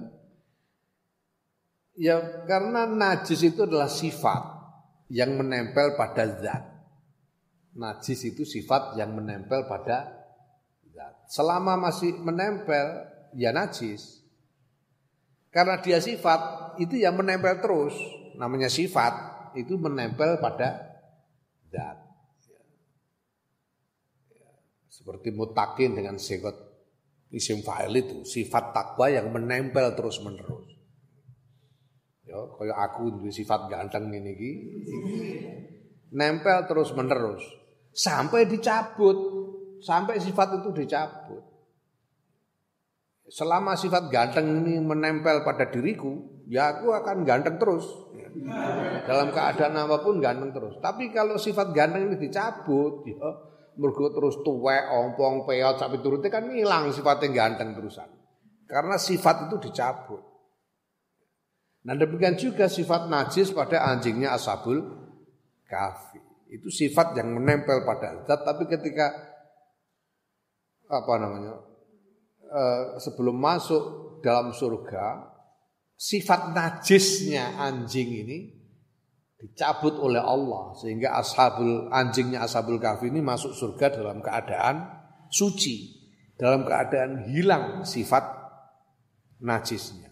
Ya karena najis itu adalah sifat yang menempel pada zat. Najis itu sifat yang menempel pada zat. Selama masih menempel, ya najis. Karena dia sifat, itu yang menempel terus namanya sifat itu menempel pada zat. Seperti mutakin dengan segot isim fa'il itu sifat takwa yang menempel terus menerus. Ya, kayak aku itu sifat ganteng ini iki. Nempel terus menerus sampai dicabut, sampai sifat itu dicabut. Selama sifat ganteng ini menempel pada diriku, ya aku akan ganteng terus. Dalam keadaan apa pun ganteng terus. Tapi kalau sifat ganteng ini dicabut, ya mergo terus tuwek, ompong, peot, sampai turutnya kan hilang sifatnya ganteng terusan. karena sifat itu dicabut. Nah demikian juga sifat najis pada anjingnya asabul kafi. Itu sifat yang menempel pada zat, tapi ketika apa namanya uh, sebelum masuk dalam surga, sifat najisnya anjing ini dicabut oleh Allah sehingga ashabul anjingnya ashabul kafi ini masuk surga dalam keadaan suci, dalam keadaan hilang sifat najisnya.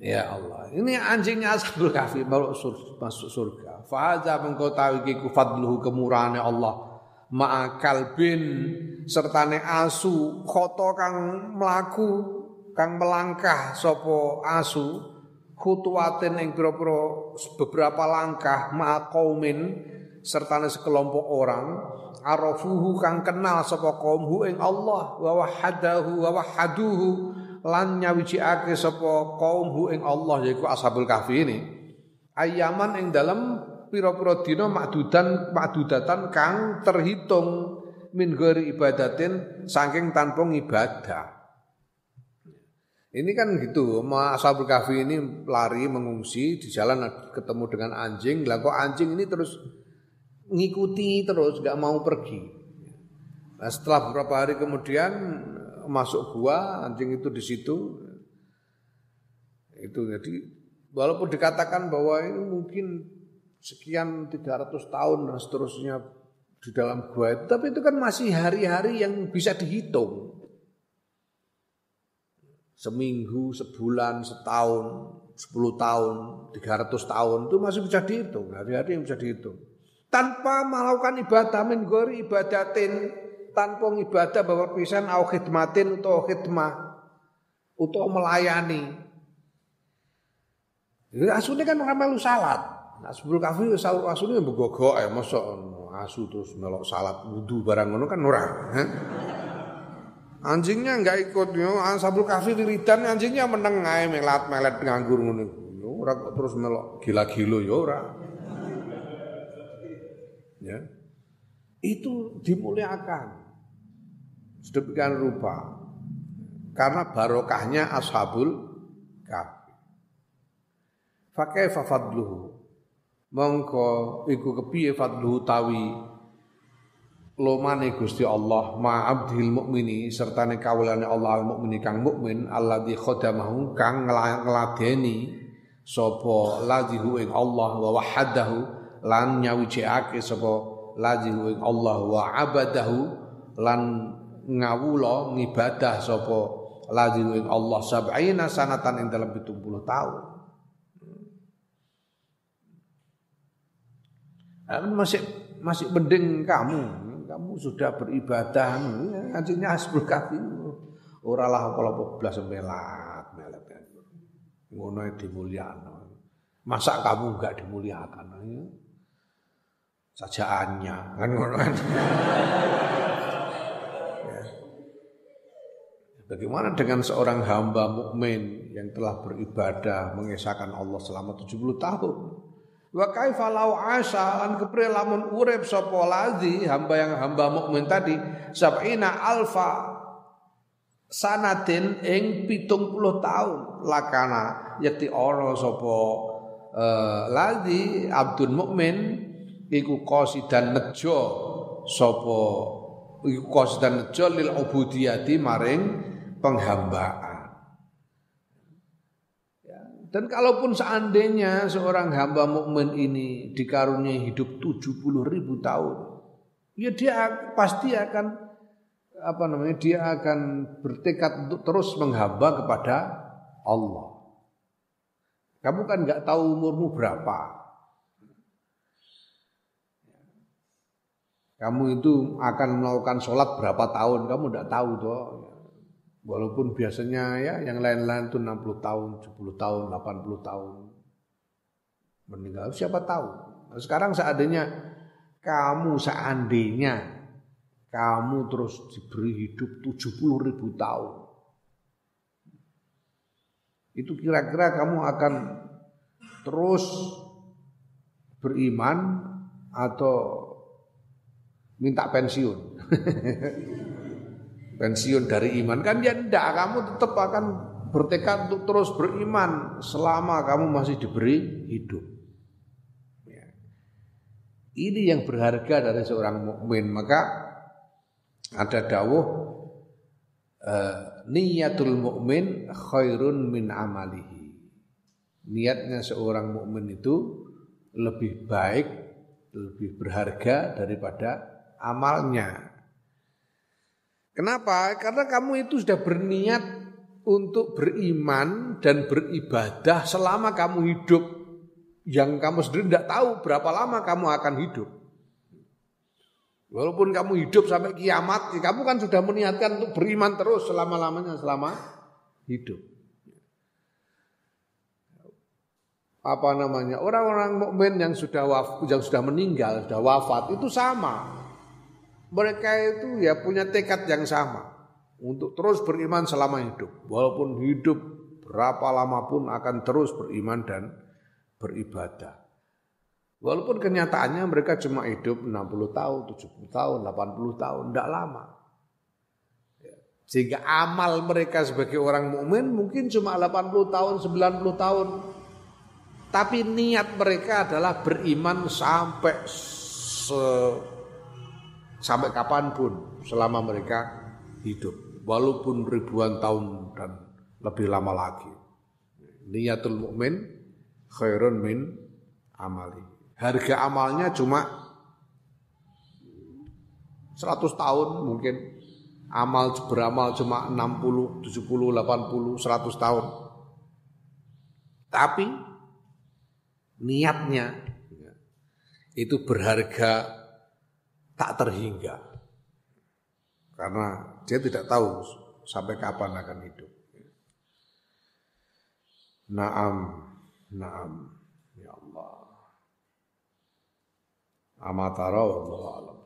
Ya Allah, ini anjingnya ashabul kafi masuk surga. Fahaza mengkotawi kiku fadluhu kemurahannya Allah. Ma'akal bin sertane asu khoto kang melaku kang melangkah sopo asu khutuatin ing pira-pira beberapa langkah ma'aqaumin sertane sekelompok orang arafuhu kang kenal sapa kaumhu ing Allah wa wahadahu wa wahaduhu lan nyawijiake sapa kaumhu ing Allah yaiku ashabul kahfi ini. Ayaman ing dalam pira-pira dina makdudan makdudatan kang terhitung min ghairi ibadatin saking tanpa ibadah ini kan gitu, Ashabul Kahfi ini lari mengungsi di jalan ketemu dengan anjing, lah kok anjing ini terus ngikuti terus gak mau pergi. Nah, setelah beberapa hari kemudian masuk gua, anjing itu di situ. Itu jadi walaupun dikatakan bahwa ini mungkin sekian 300 tahun dan seterusnya di dalam gua itu, tapi itu kan masih hari-hari yang bisa dihitung. Seminggu, sebulan, setahun, 10 tahun, 300 tahun itu masih bisa dihitung, hari-hari yang bisa dihitung. Tanpa melakukan ibadah min gori ibadatin tanpa ibadah bahwa pisan au khidmatin atau khidmah atau melayani. Jadi asune kan orang melu salat. Nah, sebelum kafir asune begogok ya masa asu terus melok salat wudu barang ngono kan ora. Anjingnya enggak ikut yo, sabul kafi wiridan anjingnya meneng ae melat melet nganggur ngono. Ora terus melok gila-gilo yo ora. Ya. Itu dimuliakan sedemikian rupa karena barokahnya ashabul kahfi fakaifa fadluhu mongko iku kepiye fadluhu tawi lomane Gusti Allah ma abdil mukmini serta ne kawulane Allah al mukmini kang mukmin alladzi khadamahu kang ngladeni sapa ladzihu ing Allah wa wahadahu lan nyawijake sapa ladzihu ing Allah wa abadahu lan ngawula ngibadah sapa lazim ing Allah sab'ina sanatan ing dalam 70 tahun. Masih masih mending kamu, kamu sudah beribadah, ngajinya asbul kafi. Ora lah kalau belas melat, melat. Ngono dimulyakno. Masa kamu enggak dimuliakan? Sajaannya kan ngono kan. Bagaimana dengan seorang hamba mukmin yang telah beribadah mengesahkan Allah selama 70 tahun? Wa kaifa law asa lan kepre lamun urip sapa ladzi hamba yang hamba mukmin tadi sab'ina alfa sanatin ing 70 tahun lakana yakti ora sapa uh, ladzi abdun mukmin iku qasidan nejo sapa iku qasidan nejo lil ubudiyati maring penghambaan. Dan kalaupun seandainya seorang hamba mukmin ini dikaruniai hidup 70 ribu tahun, ya dia pasti akan apa namanya dia akan bertekad untuk terus menghamba kepada Allah. Kamu kan nggak tahu umurmu berapa. Kamu itu akan melakukan sholat berapa tahun, kamu tidak tahu toh. Walaupun biasanya ya yang lain-lain itu 60 tahun, 70 tahun, 80 tahun meninggal. Siapa tahu. Nah, sekarang seandainya kamu seandainya kamu terus diberi hidup 70 ribu tahun. Itu kira-kira kamu akan terus beriman atau minta pensiun. pensiun dari iman kan ya tidak kamu tetap akan bertekad untuk terus beriman selama kamu masih diberi hidup. Ya. Ini yang berharga dari seorang mukmin. Maka ada dawuh uh, niyatul mukmin khairun min amalihi. Niatnya seorang mukmin itu lebih baik, lebih berharga daripada amalnya. Kenapa? Karena kamu itu sudah berniat untuk beriman dan beribadah selama kamu hidup yang kamu sendiri tidak tahu berapa lama kamu akan hidup. Walaupun kamu hidup sampai kiamat, ya kamu kan sudah meniatkan untuk beriman terus selama-lamanya selama hidup. Apa namanya? Orang-orang mukmin yang sudah waf, yang sudah meninggal, sudah wafat itu sama mereka itu ya punya tekad yang sama untuk terus beriman selama hidup. Walaupun hidup berapa lama pun akan terus beriman dan beribadah. Walaupun kenyataannya mereka cuma hidup 60 tahun, 70 tahun, 80 tahun, tidak lama. Ya. Sehingga amal mereka sebagai orang mukmin mungkin cuma 80 tahun, 90 tahun. Tapi niat mereka adalah beriman sampai se sampai kapan pun selama mereka hidup. Walaupun ribuan tahun dan lebih lama lagi. Niatul mukmin khairun min amali. Harga amalnya cuma 100 tahun mungkin. Amal beramal cuma 60 70 80 100 tahun. Tapi niatnya itu berharga tak terhingga. Karena dia tidak tahu sampai kapan akan hidup. Naam, naam, ya Allah. Amatara Allah alam.